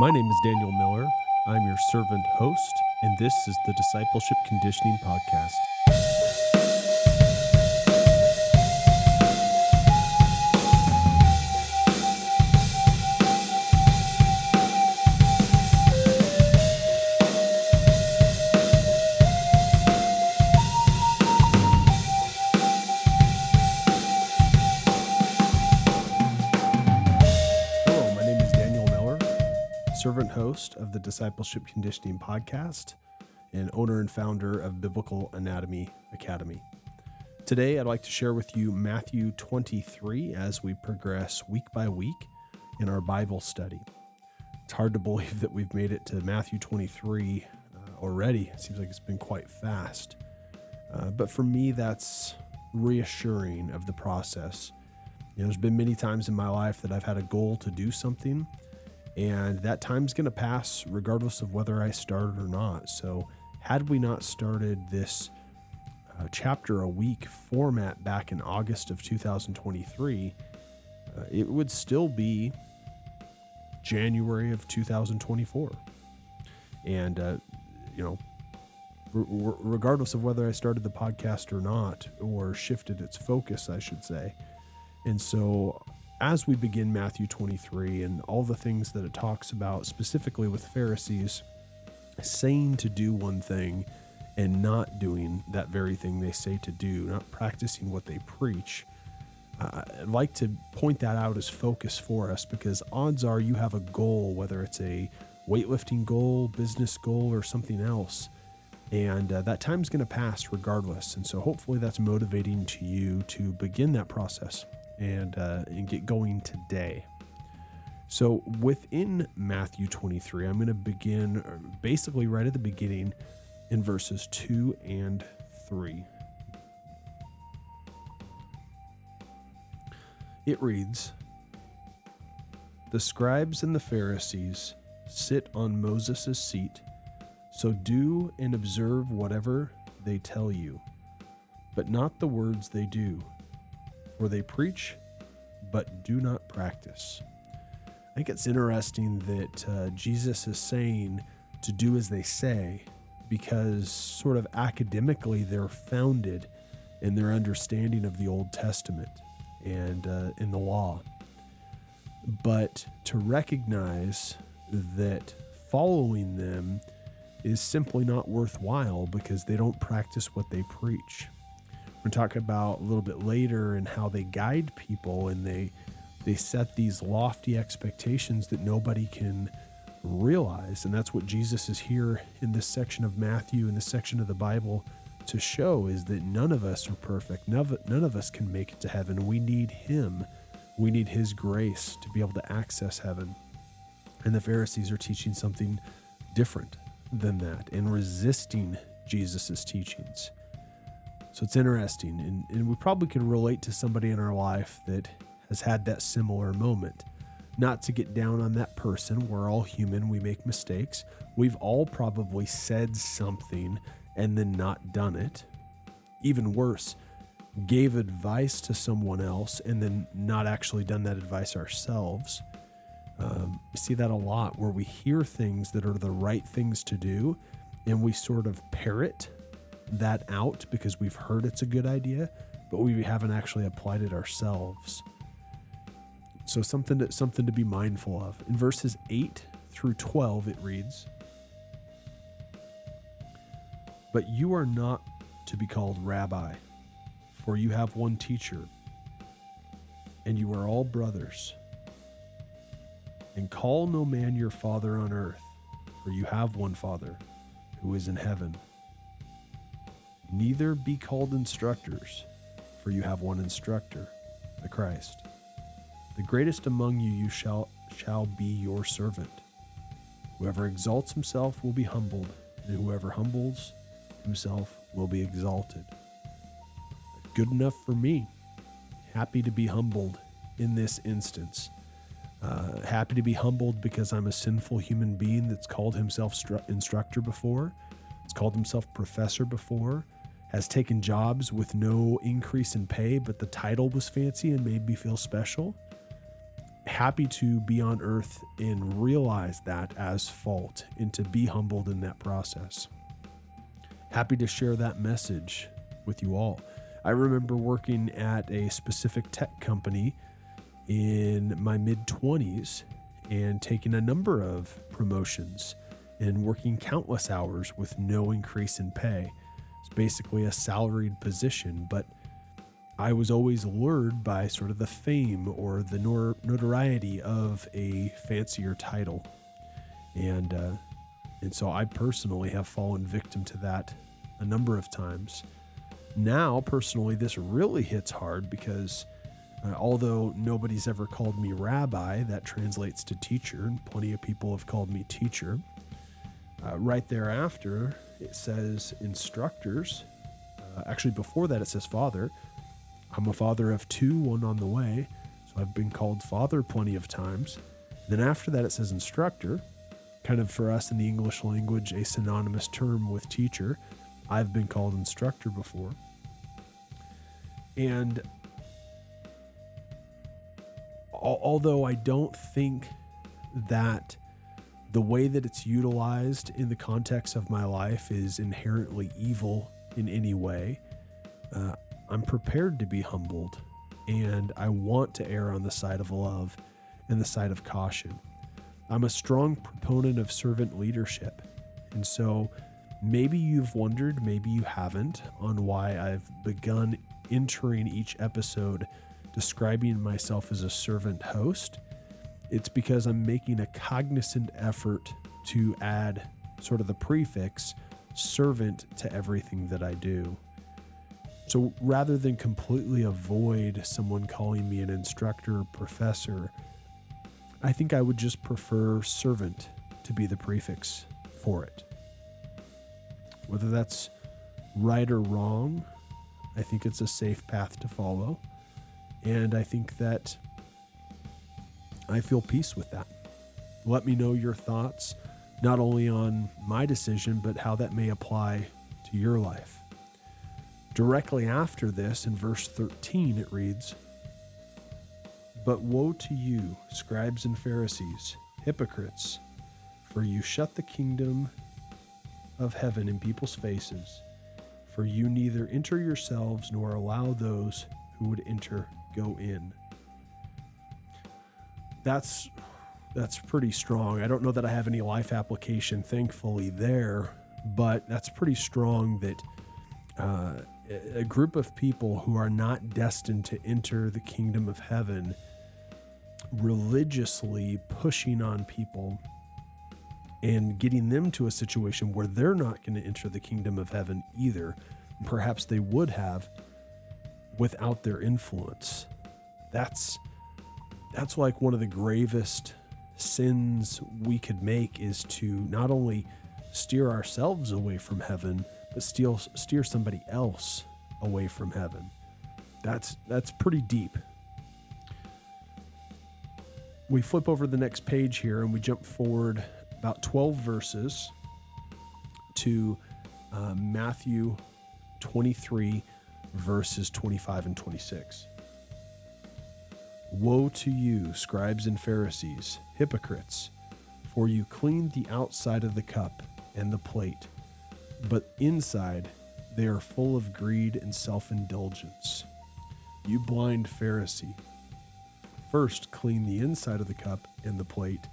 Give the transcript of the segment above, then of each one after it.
My name is Daniel Miller. I'm your servant host, and this is the Discipleship Conditioning Podcast. Servant host of the Discipleship Conditioning Podcast and owner and founder of Biblical Anatomy Academy. Today, I'd like to share with you Matthew 23 as we progress week by week in our Bible study. It's hard to believe that we've made it to Matthew 23 uh, already. It seems like it's been quite fast. Uh, but for me, that's reassuring of the process. You know, there's been many times in my life that I've had a goal to do something, and that time's going to pass regardless of whether I started or not. So, had we not started this uh, chapter a week format back in August of 2023, uh, it would still be January of 2024. And, uh, you know, regardless of whether I started the podcast or not, or shifted its focus, I should say. And so, as we begin Matthew 23 and all the things that it talks about, specifically with Pharisees saying to do one thing and not doing that very thing they say to do, not practicing what they preach, uh, I'd like to point that out as focus for us because odds are you have a goal, whether it's a weightlifting goal, business goal, or something else. And uh, that time's going to pass regardless. And so hopefully that's motivating to you to begin that process and, uh, and get going today. So within Matthew 23, I'm going to begin uh, basically right at the beginning in verses 2 and 3. It reads The scribes and the Pharisees sit on Moses' seat, so do and observe whatever they tell you, but not the words they do, for they preach, but do not practice. I think it's interesting that uh, Jesus is saying to do as they say because, sort of academically, they're founded in their understanding of the Old Testament and uh, in the law. But to recognize that following them is simply not worthwhile because they don't practice what they preach. We're going to talk about a little bit later and how they guide people and they they set these lofty expectations that nobody can realize. And that's what Jesus is here in this section of Matthew, in this section of the Bible, to show is that none of us are perfect. None of, none of us can make it to heaven. We need Him. We need His grace to be able to access heaven. And the Pharisees are teaching something different than that and resisting Jesus' teachings. So it's interesting. And, and we probably can relate to somebody in our life that has had that similar moment. Not to get down on that person, we're all human, we make mistakes. We've all probably said something and then not done it. Even worse, gave advice to someone else and then not actually done that advice ourselves. Um, we see that a lot where we hear things that are the right things to do and we sort of parrot that out because we've heard it's a good idea, but we haven't actually applied it ourselves. So something to something to be mindful of. In verses 8 through 12 it reads, "But you are not to be called rabbi, for you have one teacher, and you are all brothers. And call no man your father on earth, for you have one father, who is in heaven. Neither be called instructors, for you have one instructor, the Christ. The greatest among you, you shall shall be your servant. Whoever exalts himself will be humbled, and whoever humbles himself will be exalted. Good enough for me. Happy to be humbled in this instance. Uh, happy to be humbled because I'm a sinful human being that's called himself stru- instructor before, it's called himself professor before, has taken jobs with no increase in pay, but the title was fancy and made me feel special. happy to be on earth and realize that as fault and to be humbled in that process. Happy to share that message with you all. I remember working at a specific tech company in my mid 20s and taking a number of promotions and working countless hours with no increase in pay. Basically a salaried position, but I was always lured by sort of the fame or the nor- notoriety of a fancier title. And, uh, and so I personally have fallen victim to that a number of times. Now, personally, this really hits hard because uh, although nobody's ever called me rabbi, that translates to teacher, and plenty of people have called me teacher. Uh, right thereafter, it says instructors. Uh, actually, before that, it says father. I'm a father of two, one on the way. So I've been called father plenty of times. Then after that, it says instructor, kind of for us in the English language, a synonymous term with teacher. I've been called instructor before. And although I don't think that the way that it's utilized in the context of my life is inherently evil in any way, uh, I'm prepared to be humbled and I want to err on the side of love and the side of caution. I'm a strong proponent of servant leadership. And so maybe you've wondered, maybe you haven't, on why I've begun entering each episode describing myself as a servant host, it's because I'm making a cognizant effort to add sort of the prefix servant to everything that I do. So rather than completely avoid someone calling me an instructor or professor, I think I would just prefer servant to be the prefix for it. Whether that's right or wrong, I think it's a safe path to follow. And I think that I feel peace with that. Let me know your thoughts, not only on my decision, but how that may apply to your life. Directly after this, in verse 13, it reads But woe to you, scribes and Pharisees, hypocrites, for you shut the kingdom of heaven in people's faces, for you neither enter yourselves nor allow those who would enter go in. That's that's pretty strong. I don't know that I have any life application, thankfully, there, but that's pretty strong that uh, a group of people who are not destined to enter the kingdom of heaven religiously pushing on people and getting them to a situation where they're not going to enter the kingdom of heaven either. Perhaps they would have without their influence. That's that's like one of the gravest sins we could make is to not only steer ourselves away from heaven, but steer steer somebody else away from heaven. That's that's pretty deep. We flip over the next page here and we jump forward about 12 verses to uh, Matthew 23, verses 25 and 26. Woe to you, scribes and Pharisees, hypocrites, for you clean the outside of the cup and the plate, but inside they are full of greed and self indulgence. You blind Pharisee, first clean the inside of the cup and the plate,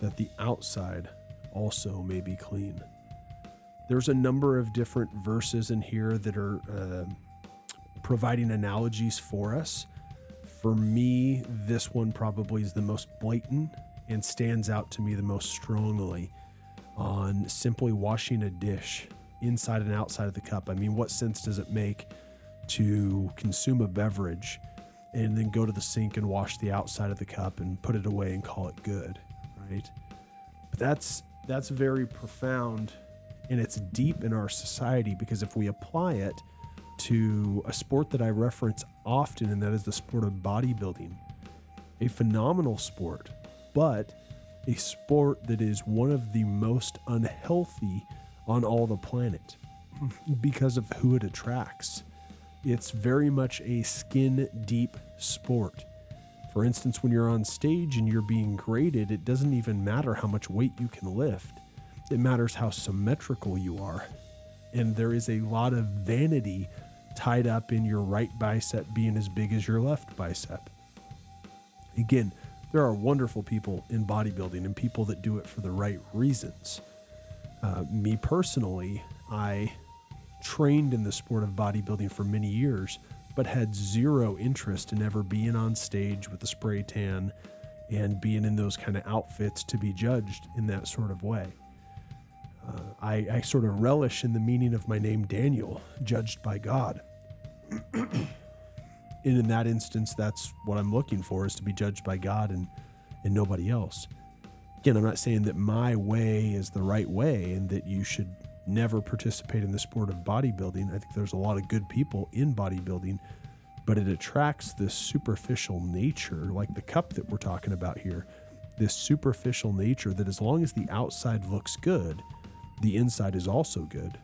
that the outside also may be clean. There's a number of different verses in here that are uh, providing analogies for us. For me, this one probably is the most blatant and stands out to me the most strongly on simply washing a dish inside and outside of the cup. I mean, what sense does it make to consume a beverage and then go to the sink and wash the outside of the cup and put it away and call it good, right? But that's that's very profound and it's deep in our society because if we apply it to a sport that I reference often, and that is the sport of bodybuilding. A phenomenal sport, but a sport that is one of the most unhealthy on all the planet because of who it attracts. It's very much a skin deep sport. For instance, when you're on stage and you're being graded, it doesn't even matter how much weight you can lift, it matters how symmetrical you are. And there is a lot of vanity tied up in your right bicep being as big as your left bicep. Again, there are wonderful people in bodybuilding and people that do it for the right reasons. Uh, me personally, I trained in the sport of bodybuilding for many years but had zero interest in ever being on stage with a spray tan and being in those kind of outfits to be judged in that sort of way. Uh, I, I sort of relish in the meaning of my name, Daniel, judged by God. and in that instance, that's what I'm looking for is to be judged by God and, and nobody else. Again, I'm not saying that my way is the right way and that you should never participate in the sport of bodybuilding. I think there's a lot of good people in bodybuilding, but it attracts this superficial nature, like the cup that we're talking about here. This superficial nature that, as long as the outside looks good, the inside is also good.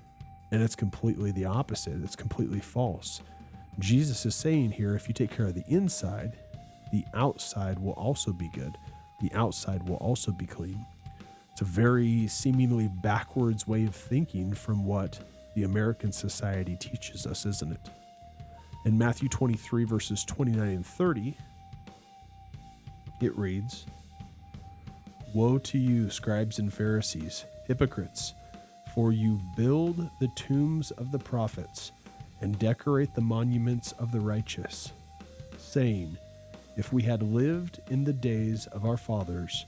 And it's completely the opposite. It's completely false. Jesus is saying here if you take care of the inside, the outside will also be good. The outside will also be clean. It's a very seemingly backwards way of thinking from what the American society teaches us, isn't it? In Matthew 23, verses 29 and 30, it reads Woe to you, scribes and Pharisees, hypocrites, for you build the tombs of the prophets and decorate the monuments of the righteous, saying, If we had lived in the days of our fathers,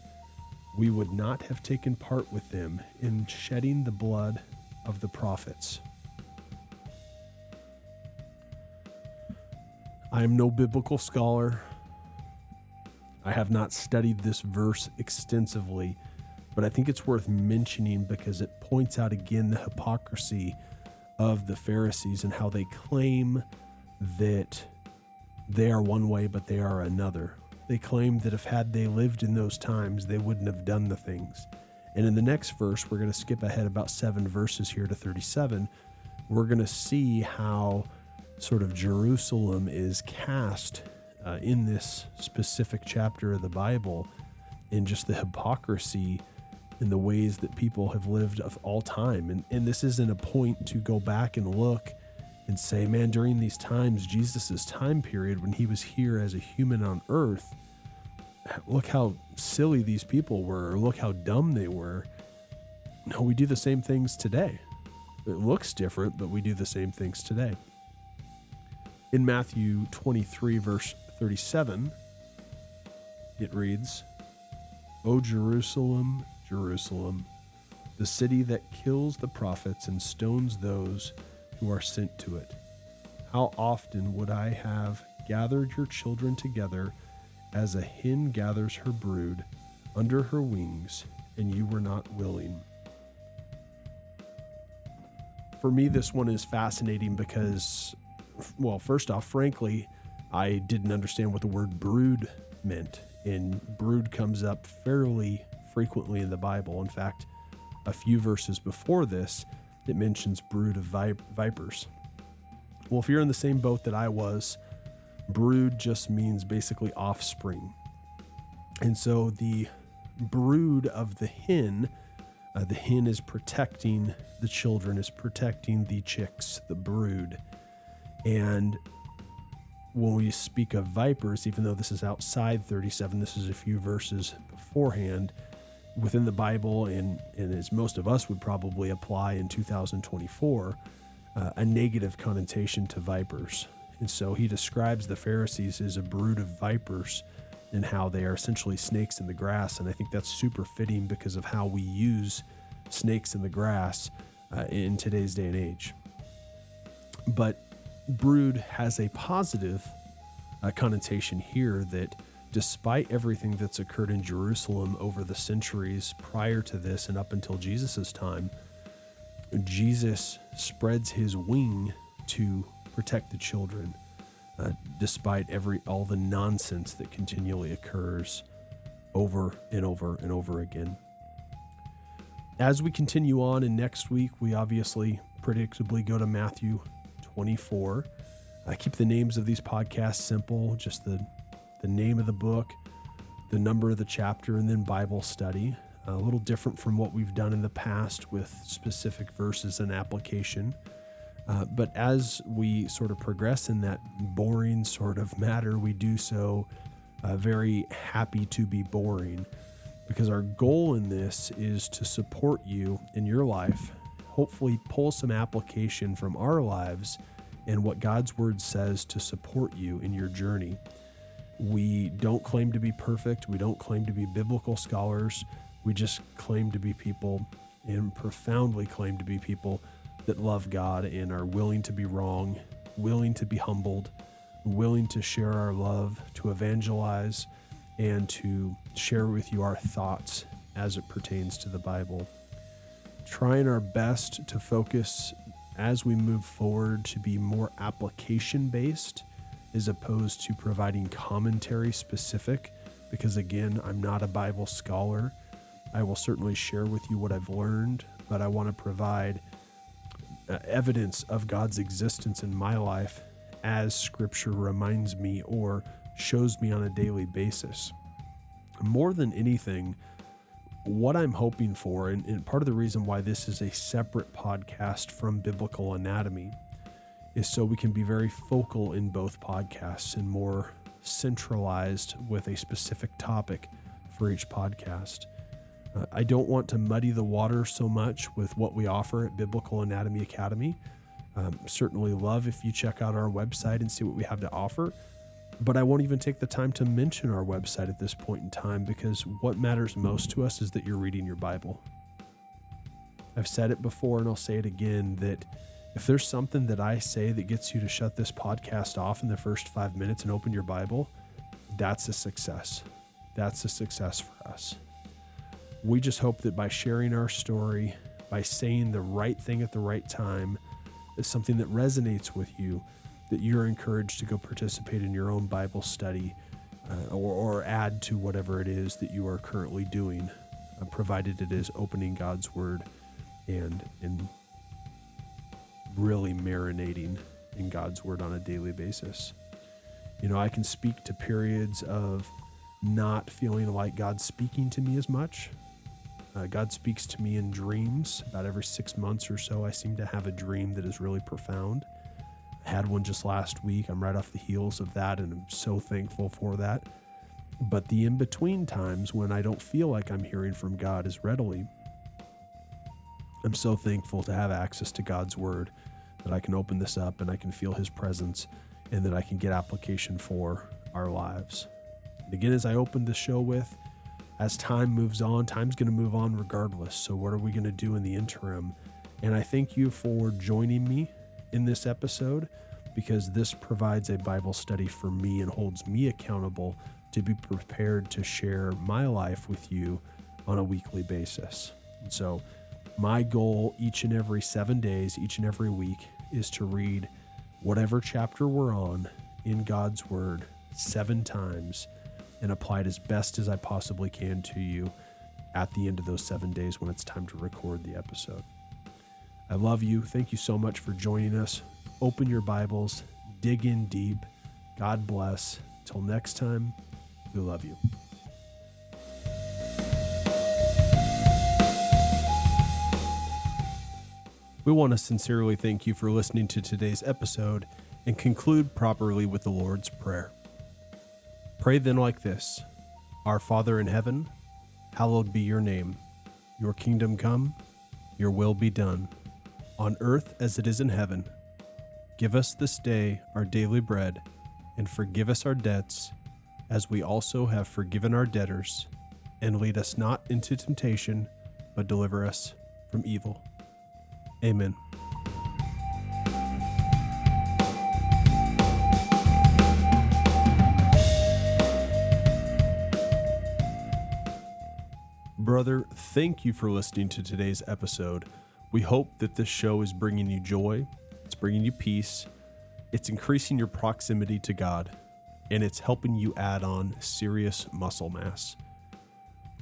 we would not have taken part with them in shedding the blood of the prophets. I am no biblical scholar. I have not studied this verse extensively, but I think it's worth mentioning because it points out again the hypocrisy of the Pharisees and how they claim that they are one way, but they are another. They claim that if had they lived in those times, they wouldn't have done the things. And in the next verse, we're going to skip ahead about seven verses here to 37. We're going to see how sort of Jerusalem is cast uh, in this specific chapter of the Bible in just the hypocrisy in the ways that people have lived of all time. And, and this isn't a point to go back and look and say, man, during these times, Jesus' time period when he was here as a human on earth, look how silly these people were, or look how dumb they were. No, we do the same things today. It looks different, but we do the same things today. In Matthew 23, verse 37, it reads, O Jerusalem, Jerusalem, the city that kills the prophets and stones those who are sent to it. How often would I have gathered your children together as a hen gathers her brood under her wings, and you were not willing? For me, this one is fascinating because, well, first off, frankly, I didn't understand what the word brood meant. And brood comes up fairly frequently in the Bible. In fact, a few verses before this, it mentions brood of vipers. Well, if you're in the same boat that I was, brood just means basically offspring. And so the brood of the hen, uh, the hen is protecting the children, is protecting the chicks, the brood. And when we speak of vipers, even though this is outside 37, this is a few verses beforehand, within the Bible, and, and as most of us would probably apply in 2024, uh, a negative connotation to vipers. And so he describes the Pharisees as a brood of vipers and how they are essentially snakes in the grass. And I think that's super fitting because of how we use snakes in the grass uh, in today's day and age. But brood has a positive uh, connotation here that despite everything that's occurred in Jerusalem over the centuries prior to this and up until Jesus' time, Jesus spreads his wing to protect the children, uh, despite every all the nonsense that continually occurs over and over and over again. As we continue on, and next week we obviously predictably go to Matthew 24. I keep the names of these podcasts simple, just the the name of the book, the number of the chapter, and then Bible study. A little different from what we've done in the past with specific verses and application. Uh, but as we sort of progress in that boring sort of matter, we do so uh, very happy to be boring because our goal in this is to support you in your life, hopefully, pull some application from our lives and what God's word says to support you in your journey. We don't claim to be perfect, we don't claim to be biblical scholars, we just claim to be people and profoundly claim to be people that love God and are willing to be wrong, willing to be humbled, willing to share our love, to evangelize, and to share with you our thoughts as it pertains to the Bible. Trying our best to focus as we move forward to be more application based as opposed to providing commentary specific, because again, I'm not a Bible scholar. I will certainly share with you what I've learned, but I want to provide uh, evidence of God's existence in my life as Scripture reminds me or shows me on a daily basis. More than anything, what I'm hoping for, and, and, part of the reason why this is a separate podcast from biblical anatomy, is so we can be very focal in both podcasts and more centralized with a specific topic for each podcast. Uh, I don't want to muddy the water so much with what we offer at Biblical Anatomy Academy. Um, certainly love if you check out our website and see what we have to offer. But I won't even take the time to mention our website at this point in time because what matters most to us is that you're reading your Bible. I've said it before and I'll say it again that if there's something that I say that gets you to shut this podcast off in the first five minutes and open your Bible, that's a success. That's a success for us. We just hope that by sharing our story, by saying the right thing at the right time, is something that resonates with you, that you're encouraged to go participate in your own Bible study uh, or, or, add to whatever it is that you are currently doing, uh, provided it is opening God's Word and in really marinating in God's Word on a daily basis. You know, I can speak to periods of not feeling like God's speaking to me as much. Uh, God speaks to me in dreams. About every six months or so, I seem to have a dream that is really profound I had one just last week. I'm right off the heels of that, and I'm so thankful for that. But the in between times when I don't feel like I'm hearing from God as readily, I'm so thankful to have access to God's Word that I can open this up and I can feel His presence and that I can get application for our lives. And again, as I opened the show with, as time moves on, time's going to move on regardless. So, what are we going to do in the interim? And I thank you for joining me in this episode because this provides a Bible study for me and holds me accountable to be prepared to share my life with you on a weekly basis. And so, my goal each and every seven days, each and every week, is to read whatever chapter we're on in God's Word seven times and apply it as best as I possibly can to you at the end of those seven days when it's time to record the episode. I love you. Thank you so much for joining us. Open your Bibles, dig in deep. God bless. Till next time, we love you. We want to sincerely thank you for listening to today's episode and conclude properly with the Lord's Prayer. Pray then like this Our Father in heaven, hallowed be your name. Your kingdom come, your will be done on earth as it is in heaven. Give us this day our daily bread, and forgive us our debts, as we also have forgiven our debtors. And lead us not into temptation, but deliver us from evil. Amen. Brother, thank you for listening to today's episode. We hope that this show is bringing you joy, it's bringing you peace, it's increasing your proximity to God, and it's helping you add on serious muscle mass.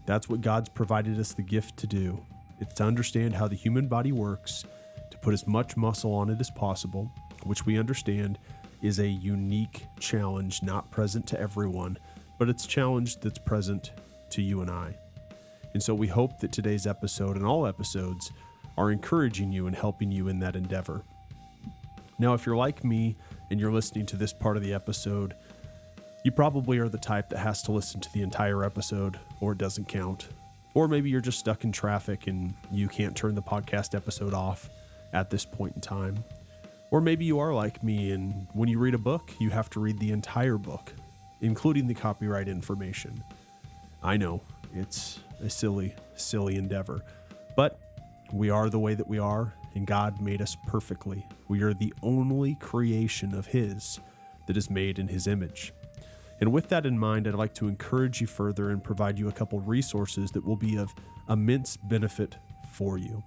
That's what God's provided us the gift to do. It's to understand how the human body works, to put as much muscle on it as possible, which we understand is a unique challenge not present to everyone, but it's a challenge that's present to you and I. And so we hope that today's episode and all episodes are encouraging you and helping you in that endeavor. Now, if you're like me and you're listening to this part of the episode, you probably are the type that has to listen to the entire episode or it doesn't count. Or maybe you're just stuck in traffic and you can't turn the podcast episode off at this point in time. Or maybe you are like me and when you read a book, you have to read the entire book, including the copyright information. I know, it's a silly, silly endeavor. But we are the way that we are, and God made us perfectly. We are the only creation of His that is made in His image. And with that in mind, I'd like to encourage you further and provide you a couple resources that will be of immense benefit for you.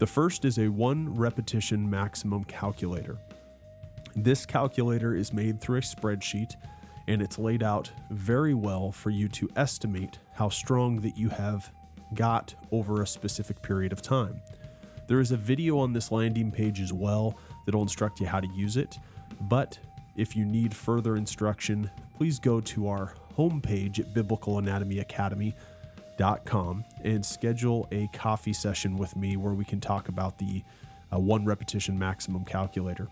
The first is a one repetition maximum calculator. This calculator is made through a spreadsheet and it's laid out very well for you to estimate how strong that you have got over a specific period of time. There is a video on this landing page as well that'll instruct you how to use it, but if you need further instruction, please go to our homepage at biblicalanatomyacademy.com and schedule a coffee session with me where we can talk about the uh, one repetition maximum calculator.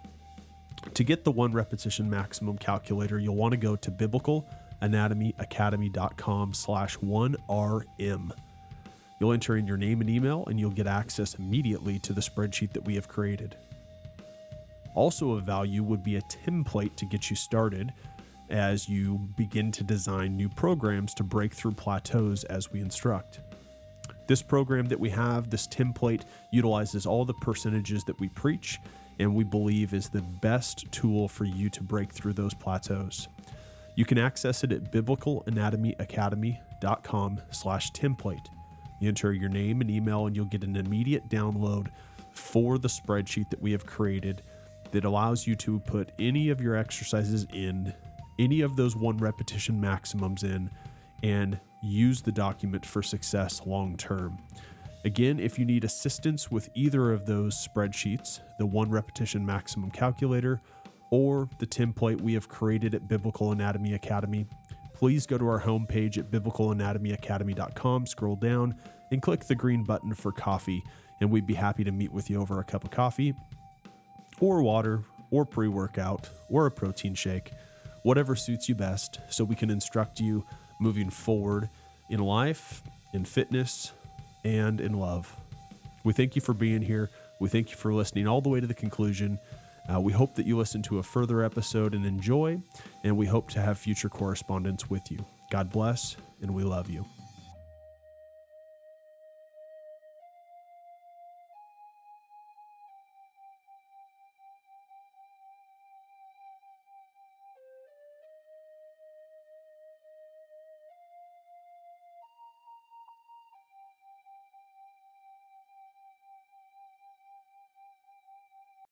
To get the one repetition maximum calculator, you'll want to go to biblicalanatomyacademy.com slash 1RM. You'll enter in your name and email, and you'll get access immediately to the spreadsheet that we have created. Also, of value would be a template to get you started as you begin to design new programs to break through plateaus as we instruct. This program that we have, this template, utilizes all the percentages that we preach and we believe is the best tool for you to break through those plateaus. You can access it at biblicalanatomyacademy.com slash template. You enter your name and email and you'll get an immediate download for the spreadsheet that we have created that allows you to put any of your exercises in, any of those one repetition maximums in, and use the document for success long term. Again, if you need assistance with either of those spreadsheets, the one repetition maximum calculator or the template we have created at Biblical Anatomy Academy, please go to our homepage at biblicalanatomyacademy.com, scroll down, and click the green button for coffee, and we'd be happy to meet with you over a cup of coffee or water or pre workout or a protein shake, whatever suits you best, so we can instruct you moving forward in life, in fitness, and in love. We thank you for being here. We thank you for listening all the way to the conclusion. Uh, we hope that you listen to a further episode and enjoy, and we hope to have future correspondence with you. God bless, and we love you.